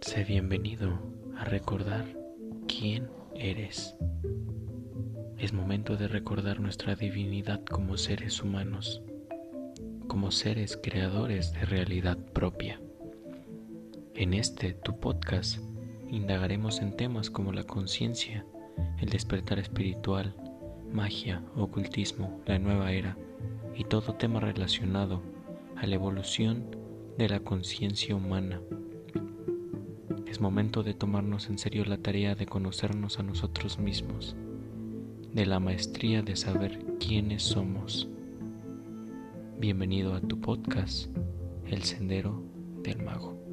Sé bienvenido a recordar quién eres. Es momento de recordar nuestra divinidad como seres humanos, como seres creadores de realidad propia. En este, tu podcast, indagaremos en temas como la conciencia, el despertar espiritual, magia, ocultismo, la nueva era y todo tema relacionado a la evolución de la conciencia humana. Es momento de tomarnos en serio la tarea de conocernos a nosotros mismos, de la maestría de saber quiénes somos. Bienvenido a tu podcast, El Sendero del Mago.